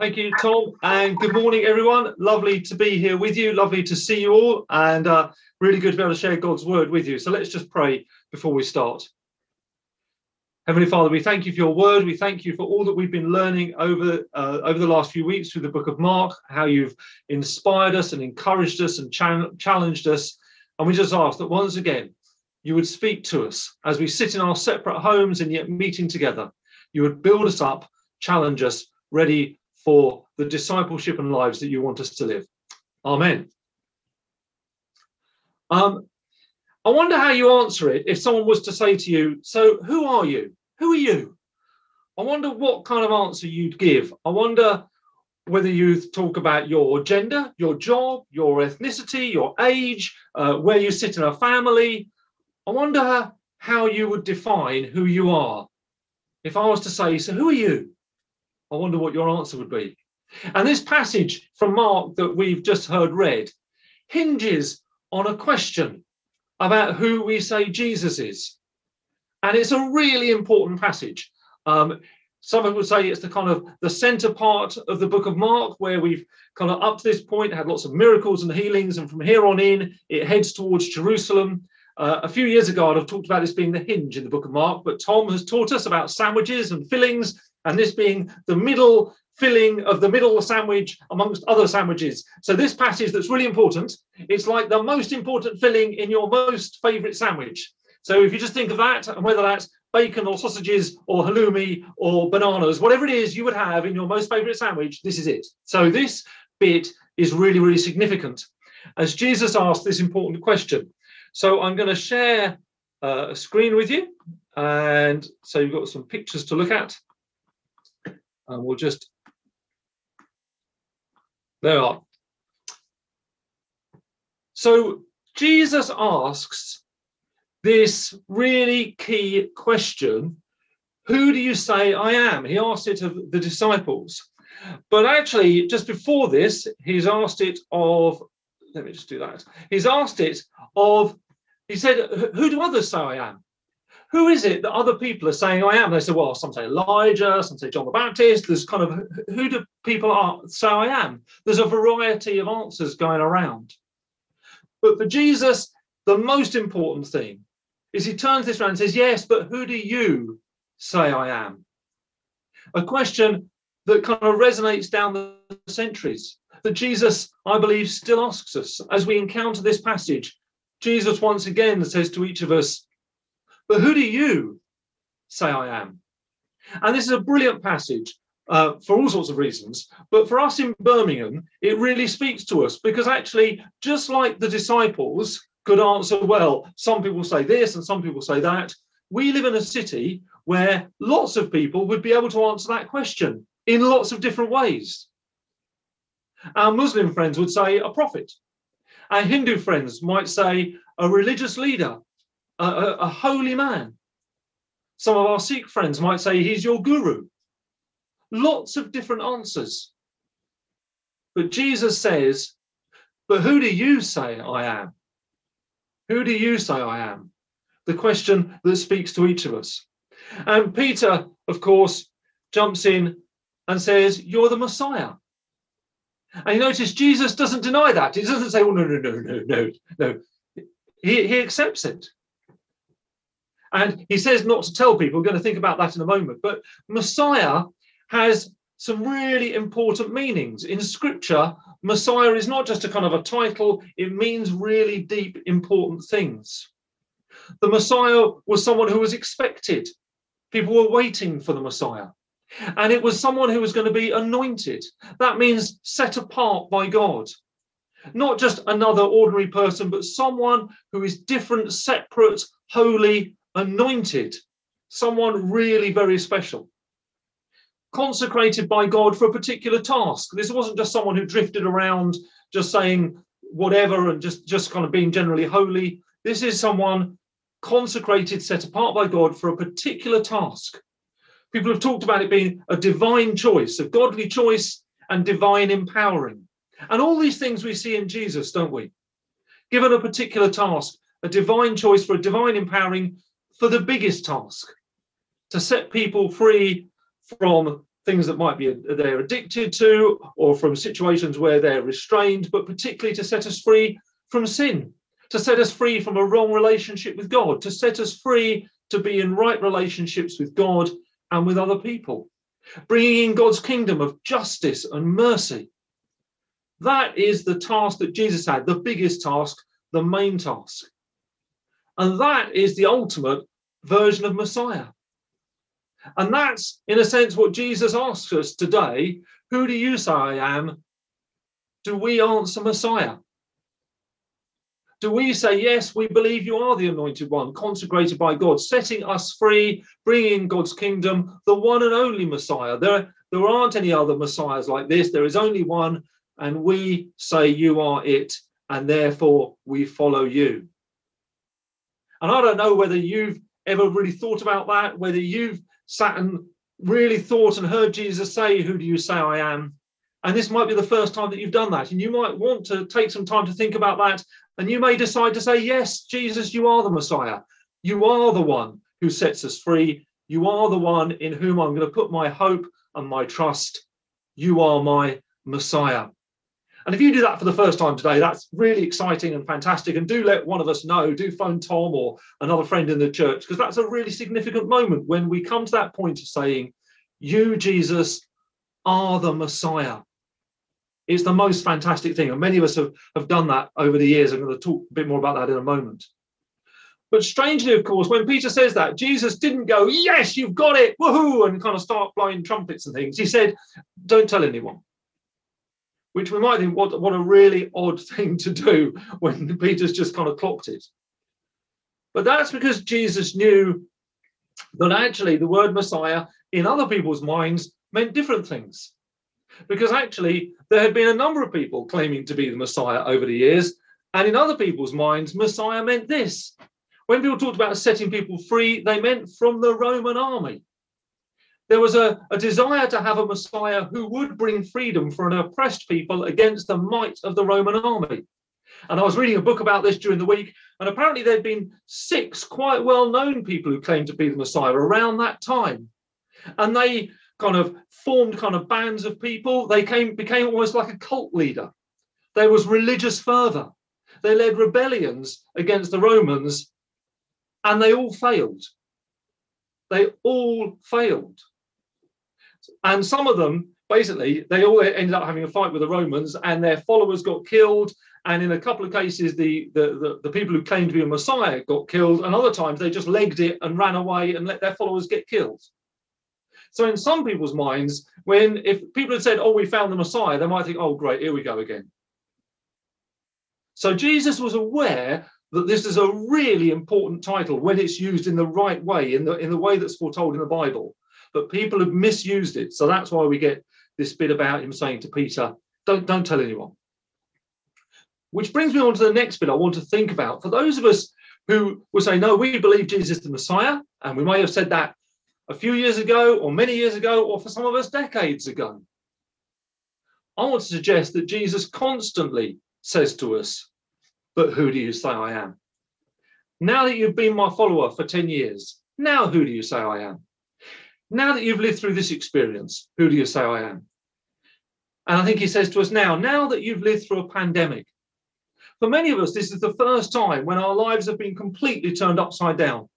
Thank you, Tom, and good morning, everyone. Lovely to be here with you. Lovely to see you all, and uh, really good to be able to share God's word with you. So let's just pray before we start. Heavenly Father, we thank you for your word. We thank you for all that we've been learning over uh, over the last few weeks through the book of Mark, how you've inspired us and encouraged us and challenged us. And we just ask that once again, you would speak to us as we sit in our separate homes and yet meeting together. You would build us up, challenge us, ready for the discipleship and lives that you want us to live. Amen. Um, I wonder how you answer it if someone was to say to you, So, who are you? Who are you? I wonder what kind of answer you'd give. I wonder whether you talk about your gender, your job, your ethnicity, your age, uh, where you sit in a family. I wonder how you would define who you are. If I was to say, So, who are you? I wonder what your answer would be. And this passage from Mark that we've just heard read hinges on a question about who we say Jesus is. And it's a really important passage. Um, some people say it's the kind of the center part of the book of Mark, where we've kind of up to this point had lots of miracles and healings, and from here on in, it heads towards Jerusalem. Uh, a few years ago, I'd have talked about this being the hinge in the book of Mark, but Tom has taught us about sandwiches and fillings, and this being the middle filling of the middle sandwich amongst other sandwiches. So this passage that's really important, it's like the most important filling in your most favorite sandwich. So if you just think of that, and whether that's bacon or sausages or halloumi or bananas, whatever it is you would have in your most favorite sandwich, this is it. So this bit is really, really significant as Jesus asked this important question. So I'm going to share uh, a screen with you. And so you've got some pictures to look at. And we'll just, there are. So Jesus asks this really key question Who do you say I am? He asked it of the disciples. But actually, just before this, he's asked it of, let me just do that. He's asked it of, he said, Who do others say I am? Who is it that other people are saying I am? They say, Well, some say Elijah, some say John the Baptist. There's kind of, who do people are, say I am? There's a variety of answers going around. But for Jesus, the most important thing is he turns this around and says, Yes, but who do you say I am? A question that kind of resonates down the centuries, that Jesus, I believe, still asks us as we encounter this passage. Jesus once again says to each of us, But who do you say I am? And this is a brilliant passage uh, for all sorts of reasons. But for us in Birmingham, it really speaks to us because actually, just like the disciples, could answer well. Some people say this and some people say that. We live in a city where lots of people would be able to answer that question in lots of different ways. Our Muslim friends would say a prophet. Our Hindu friends might say a religious leader, a, a, holy man. Some of our Sikh friends might say he's your guru. Lots of different answers. But Jesus says, But who do you say I am? Who do you say I am? The question that speaks to each of us. And Peter, of course, jumps in and says, You're the Messiah. And you notice Jesus doesn't deny that. He doesn't say, Oh, no, no, no, no, no, no. He, he accepts it. And he says not to tell people, we're going to think about that in a moment. But Messiah has some really important meanings. In scripture, Messiah is not just a kind of a title, it means really deep, important things. The Messiah was someone who was expected. People were waiting for the Messiah. And it was someone who was going to be anointed. That means set apart by God. Not just another ordinary person, but someone who is different, separate, holy, anointed. Someone really very special consecrated by God for a particular task. This wasn't just someone who drifted around just saying whatever and just, just kind of being generally holy. This is someone consecrated, set apart by God for a particular task. People have talked about it being a divine choice, a godly choice, and divine empowering. And all these things we see in Jesus, don't we? Given a particular task, a divine choice for a divine empowering for the biggest task to set people free from things that might be they're addicted to or from situations where they're restrained, but particularly to set us free from sin, to set us free from a wrong relationship with God, to set us free to be in right relationships with God and with other people, bringing in God's kingdom of justice and mercy. That is the task that Jesus had, the biggest task, the main task. And that is the ultimate version of Messiah. And that's, in a sense, what Jesus asks us today Who do you say I am? Do we answer Messiah? Do we say, Yes, we believe you are the anointed one, consecrated by God, setting us free, bringing God's kingdom, the one and only Messiah? There, there aren't any other Messiahs like this. There is only one, and we say you are it, and therefore we follow you. And I don't know whether you've ever really thought about that, whether you've sat and really thought and heard Jesus say, Who do you say I am? And this might be the first time that you've done that. And you might want to take some time to think about that. And you may decide to say, Yes, Jesus, you are the Messiah. You are the one who sets us free. You are the one in whom I'm going to put my hope and my trust. You are my Messiah. And if you do that for the first time today, that's really exciting and fantastic. And do let one of us know, do phone Tom or another friend in the church, because that's a really significant moment when we come to that point of saying, You, Jesus, are the Messiah. It's the most fantastic thing. And many of us have, have done that over the years. I'm going to talk a bit more about that in a moment. But strangely, of course, when Peter says that, Jesus didn't go, Yes, you've got it, woohoo, and kind of start blowing trumpets and things. He said, Don't tell anyone which we might think what, what a really odd thing to do when Peter's just kind of clocked it. But that's because Jesus knew that actually the word Messiah in other people's minds meant different things. Because actually, there had been a number of people claiming to be the Messiah over the years, and in other people's minds, Messiah meant this. When people talked about setting people free, they meant from the Roman army. There was a, a desire to have a Messiah who would bring freedom for an oppressed people against the might of the Roman army. And I was reading a book about this during the week, and apparently there'd been six quite well known people who claimed to be the Messiah around that time. And they kind of formed kind of bands of people. They came became almost like a cult leader. There was religious fervor. They led rebellions against the Romans, and they all failed. They all failed. And some of them, basically, they all ended up having a fight with the Romans, and their followers got killed. And in a couple of cases, the, the, the, the people who claimed to be a Messiah got killed. And other times, they just legged it and ran away and let their followers get killed. So, in some people's minds, when if people had said, Oh, we found the Messiah, they might think, Oh, great, here we go again. So, Jesus was aware that this is a really important title when it's used in the right way, in the, in the way that's foretold in the Bible but people have misused it. So that's why we get this bit about him saying to Peter, don't, don't tell anyone. Which brings me on to the next bit I want to think about. For those of us who will say, no, we believe Jesus is the Messiah, and we may have said that a few years ago, or many years ago, or for some of us, decades ago. I want to suggest that Jesus constantly says to us, But who do you say I am? Now that you've been my follower for 10 years, now who do you say I am? Now that you've lived through this experience, who do you say I am? And I think he says to us now, now that you've lived through a pandemic, for many of us, this is the first time when our lives have been completely turned upside down.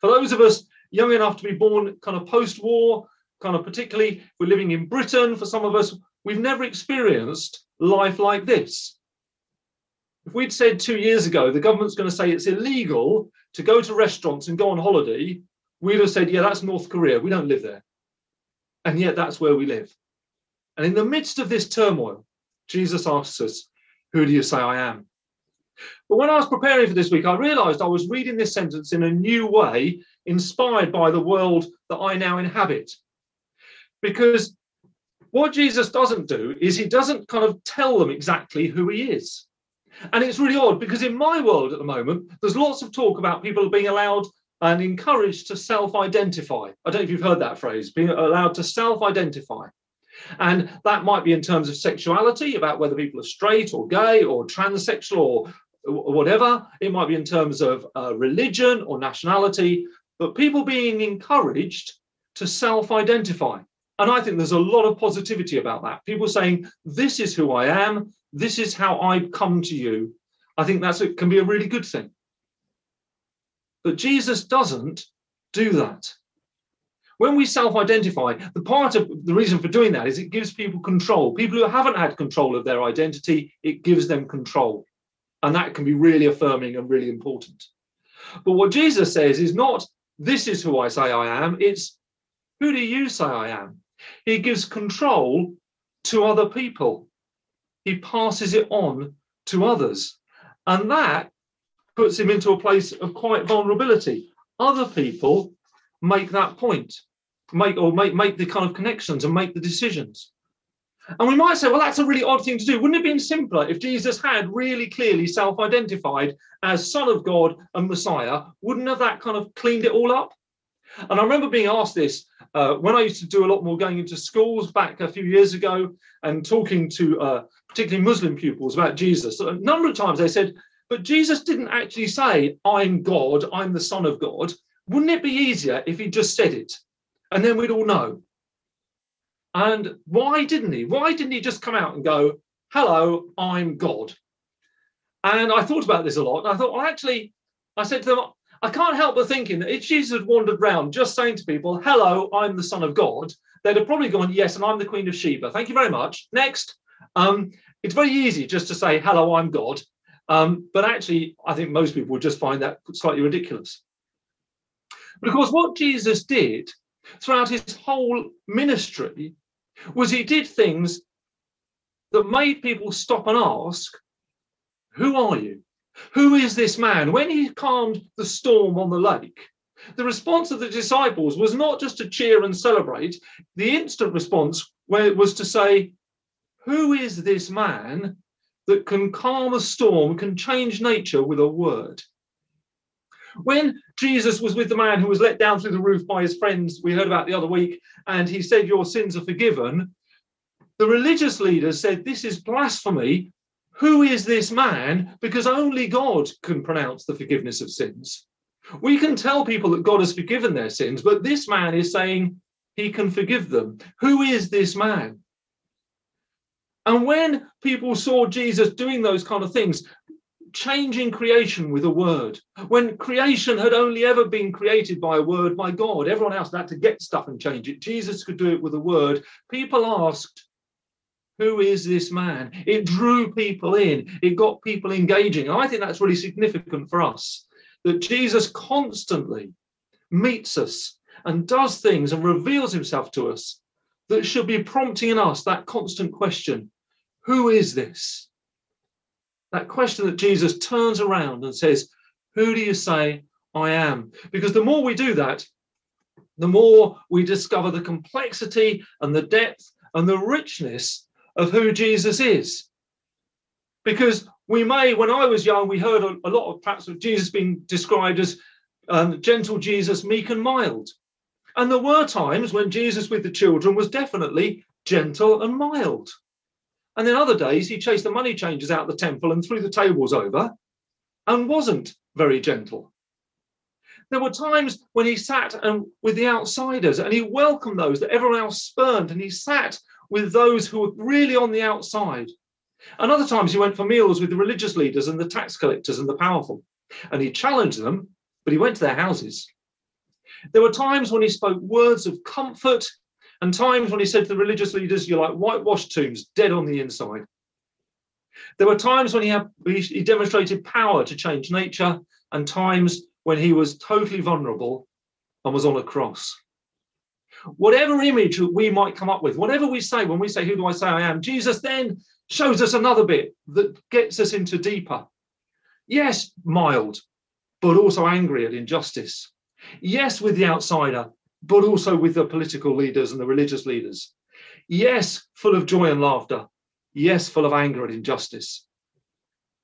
For those of us young enough to be born kind of post war, kind of particularly we're living in Britain, for some of us, we've never experienced life like this. If we'd said two years ago the government's going to say it's illegal to go to restaurants and go on holiday we'd have said, yeah, that's North Korea. We don't live there. And yet that's where we live. And in the midst of this turmoil, Jesus asks us, Who do you say I am? But when I was preparing for this week, I realized I was reading this sentence in a new way, inspired by the world that I now inhabit. Because what Jesus doesn't do is he doesn't kind of tell them exactly who he is. And it's really odd because in my world at the moment, there's lots of talk about people being allowed and encouraged to self identify. I don't know if you've heard that phrase, being allowed to self identify. And that might be in terms of sexuality, about whether people are straight or gay or transsexual or whatever. It might be in terms of uh, religion or nationality, but people being encouraged to self identify. And I think there's a lot of positivity about that. People saying, This is who I am, this is how I come to you. I think that's it can be a really good thing. But Jesus doesn't do that. When we self identify, the part of the reason for doing that is it gives people control. People who haven't had control of their identity, it gives them control. And that can be really affirming and really important. But what Jesus says is not, this is who I say I am, it's, who do you say I am? He gives control to other people, he passes it on to others. And that puts him into a place of quite vulnerability. Other people make that point, make or make make the kind of connections and make the decisions. And we might say, well, that's a really odd thing to do. Wouldn't it have been simpler if Jesus had really clearly self-identified as Son of God and Messiah? Wouldn't have that kind of cleaned it all up? And I remember being asked this uh, when I used to do a lot more going into schools back a few years ago and talking to uh, particularly Muslim pupils about Jesus. A number of times they said, but Jesus didn't actually say, I'm God, I'm the Son of God. Wouldn't it be easier if he just said it? And then we'd all know. And why didn't he? Why didn't he just come out and go, Hello, I'm God? And I thought about this a lot. And I thought, well, actually, I said to them, I can't help but thinking that if Jesus had wandered around just saying to people, Hello, I'm the Son of God, they'd have probably gone, Yes, and I'm the Queen of Sheba. Thank you very much. Next. Um, it's very easy just to say, Hello, I'm God. Um, but actually, I think most people would just find that slightly ridiculous. But of course, what Jesus did throughout his whole ministry was he did things that made people stop and ask, Who are you? Who is this man? When he calmed the storm on the lake, the response of the disciples was not just to cheer and celebrate. The instant response was to say, Who is this man that can calm a storm, can change nature with a word? When Jesus was with the man who was let down through the roof by his friends, we heard about the other week, and he said, Your sins are forgiven. The religious leaders said, This is blasphemy. Who is this man? Because only God can pronounce the forgiveness of sins. We can tell people that God has forgiven their sins, but this man is saying he can forgive them. Who is this man? And when people saw Jesus doing those kind of things, changing creation with a word, when creation had only ever been created by a word by God, everyone else had to get stuff and change it. Jesus could do it with a word. People asked, who is this man? It drew people in, it got people engaging. And I think that's really significant for us that Jesus constantly meets us and does things and reveals himself to us that should be prompting in us that constant question Who is this? That question that Jesus turns around and says, Who do you say I am? Because the more we do that, the more we discover the complexity and the depth and the richness of who Jesus is. Because we may, when I was young, we heard a, lot of perhaps of Jesus being described as um, gentle Jesus, meek and mild. And there were times when Jesus with the children was definitely gentle and mild. And then other days he chased the money changers out of the temple and threw the tables over and wasn't very gentle. There were times when he sat and with the outsiders and he welcomed those that everyone else spurned and he sat with those who were really on the outside. And other times he went for meals with the religious leaders and the tax collectors and the powerful. And he challenged them, but he went to their houses. There were times when he spoke words of comfort and times when he said to the religious leaders, You're like whitewashed tombs, dead on the inside. There were times when he, had, he demonstrated power to change nature, and times when he was totally vulnerable and was on a cross whatever image we might come up with, whatever we say, when we say, Who do I say I am? Jesus then shows us another bit that gets us into deeper. Yes, mild, but also angry at injustice. Yes, with the outsider, but also with the political leaders and the religious leaders. Yes, full of joy and laughter. Yes, full of anger at injustice.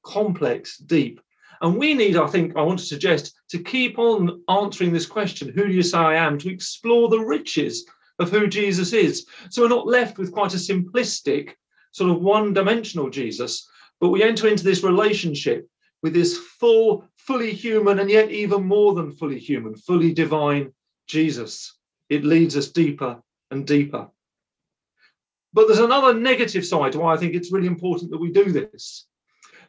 Complex, deep, and we need, I think, I want to suggest, to keep on answering this question who do you say I am? To explore the riches of who Jesus is. So we're not left with quite a simplistic, sort of one dimensional Jesus, but we enter into this relationship with this full, fully human, and yet even more than fully human, fully divine Jesus. It leads us deeper and deeper. But there's another negative side why I think it's really important that we do this.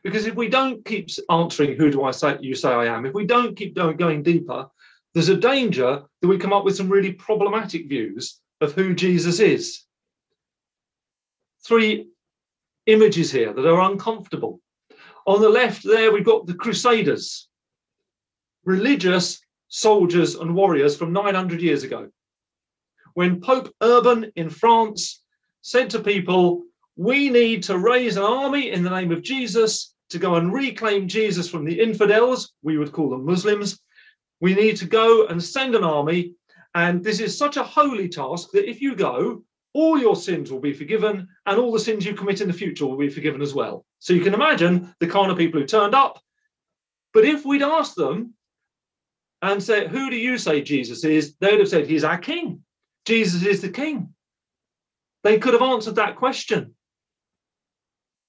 Because if we don't keep answering, who do I say you say I am? If we don't keep going deeper, there's a danger that we come up with some really problematic views of who Jesus is. Three images here that are uncomfortable. On the left, there we've got the Crusaders, religious soldiers and warriors from 900 years ago. When Pope Urban in France said to people, We need to raise an army in the name of Jesus to go and reclaim Jesus from the infidels, we would call them Muslims. We need to go and send an army. And this is such a holy task that if you go, all your sins will be forgiven and all the sins you commit in the future will be forgiven as well. So you can imagine the kind of people who turned up. But if we'd asked them and said, Who do you say Jesus is? They would have said, He's our king. Jesus is the king. They could have answered that question.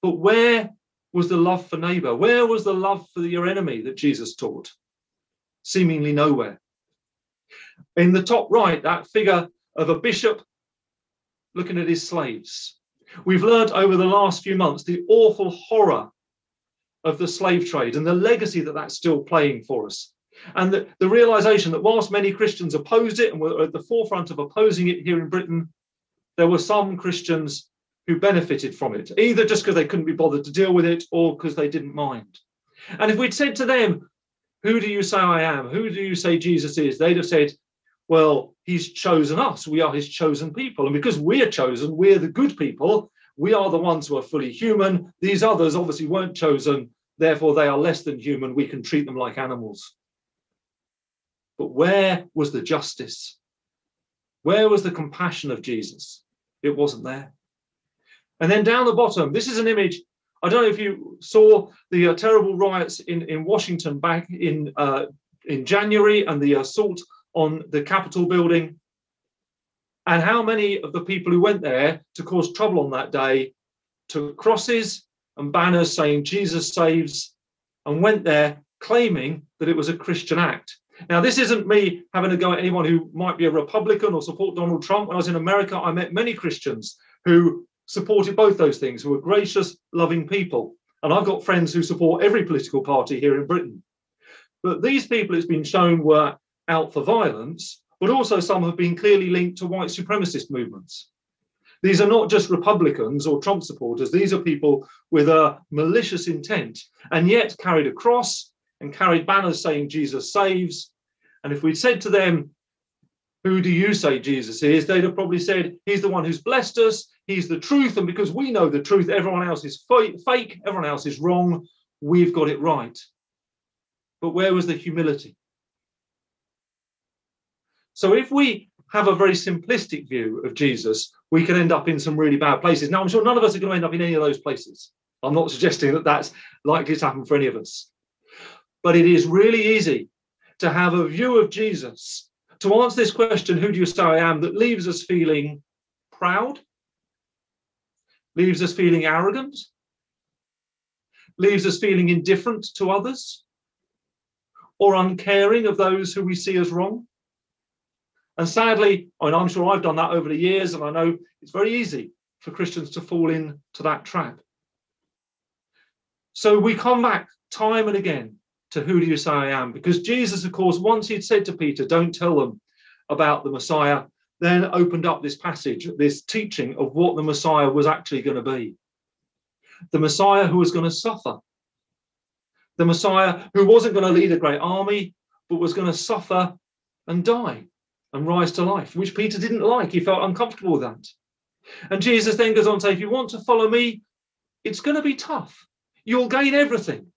But where was the love for neighbor? Where was the love for your enemy that Jesus taught? Seemingly nowhere. In the top right, that figure of a bishop looking at his slaves. We've learned over the last few months the awful horror of the slave trade and the legacy that that's still playing for us. And the, the realization that whilst many Christians opposed it and were at the forefront of opposing it here in Britain, there were some Christians who benefited from it, either just because they couldn't be bothered to deal with it or because they didn't mind. And if we'd said to them, Who do you say I am? Who do you say Jesus is? They'd have said, well, he's chosen us. We are his chosen people. And because we are chosen, we're the good people. We are the ones who are fully human. These others obviously weren't chosen. Therefore, they are less than human. We can treat them like animals. But where was the justice? Where was the compassion of Jesus? It wasn't there. And then down the bottom, this is an image. I don't know if you saw the uh, terrible riots in, in Washington back in uh, in January and the assault on the Capitol building, and how many of the people who went there to cause trouble on that day took crosses and banners saying Jesus saves and went there claiming that it was a Christian act. Now, this isn't me having to go at anyone who might be a Republican or support Donald Trump. When I was in America, I met many Christians who supported both those things, who were gracious, loving people. And I've got friends who support every political party here in Britain. But these people, it's been shown, were out for violence, but also some have been clearly linked to white supremacist movements. These are not just Republicans or Trump supporters, these are people with a malicious intent and yet carried a cross and carried banners saying Jesus saves. And if we'd said to them, Who do you say Jesus is? they'd have probably said, He's the one who's blessed us, He's the truth. And because we know the truth, everyone else is fake, everyone else is wrong, we've got it right. But where was the humility? So if we have a very simplistic view of Jesus, we can end up in some really bad places. Now, I'm sure none of us are going to end up in any of those places. I'm not suggesting that that's likely to happen for any of us. But it is really easy to have a view of Jesus, to answer this question, who do you say I am, that leaves us feeling proud, leaves us feeling arrogant, leaves us feeling indifferent to others, or uncaring of those who we see as wrong. And sadly, mean, I'm sure I've done that over the years, and I know it's very easy for Christians to fall into that trap. So we come back time and again to who do you say I am? Because Jesus, of course, once he'd said to Peter, don't tell them about the Messiah, then opened up this passage, this teaching of what the Messiah was actually going to be. The Messiah who was going to suffer. The Messiah who wasn't going to lead a great army, but was going to suffer and die and rise to life, which Peter didn't like. He felt uncomfortable with that. And Jesus then goes on to say, if you want to follow me, it's going to be tough. You'll gain everything.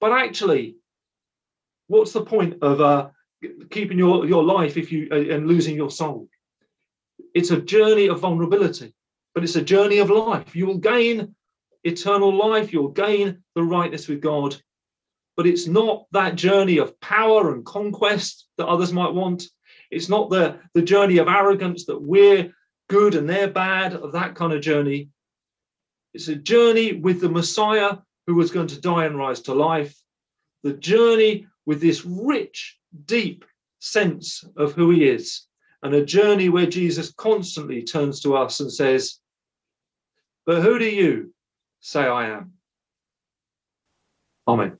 But actually, what's the point of uh, keeping your, your life if you uh, and losing your soul? It's a journey of vulnerability, but it's a journey of life. You will gain eternal life, you'll gain the rightness with God. But it's not that journey of power and conquest that others might want. It's not the, the journey of arrogance that we're good and they're bad, of that kind of journey. It's a journey with the Messiah who was going to die and rise to life. The journey with this rich, deep sense of who he is. And a journey where Jesus constantly turns to us and says, But who do you say I am? Amen.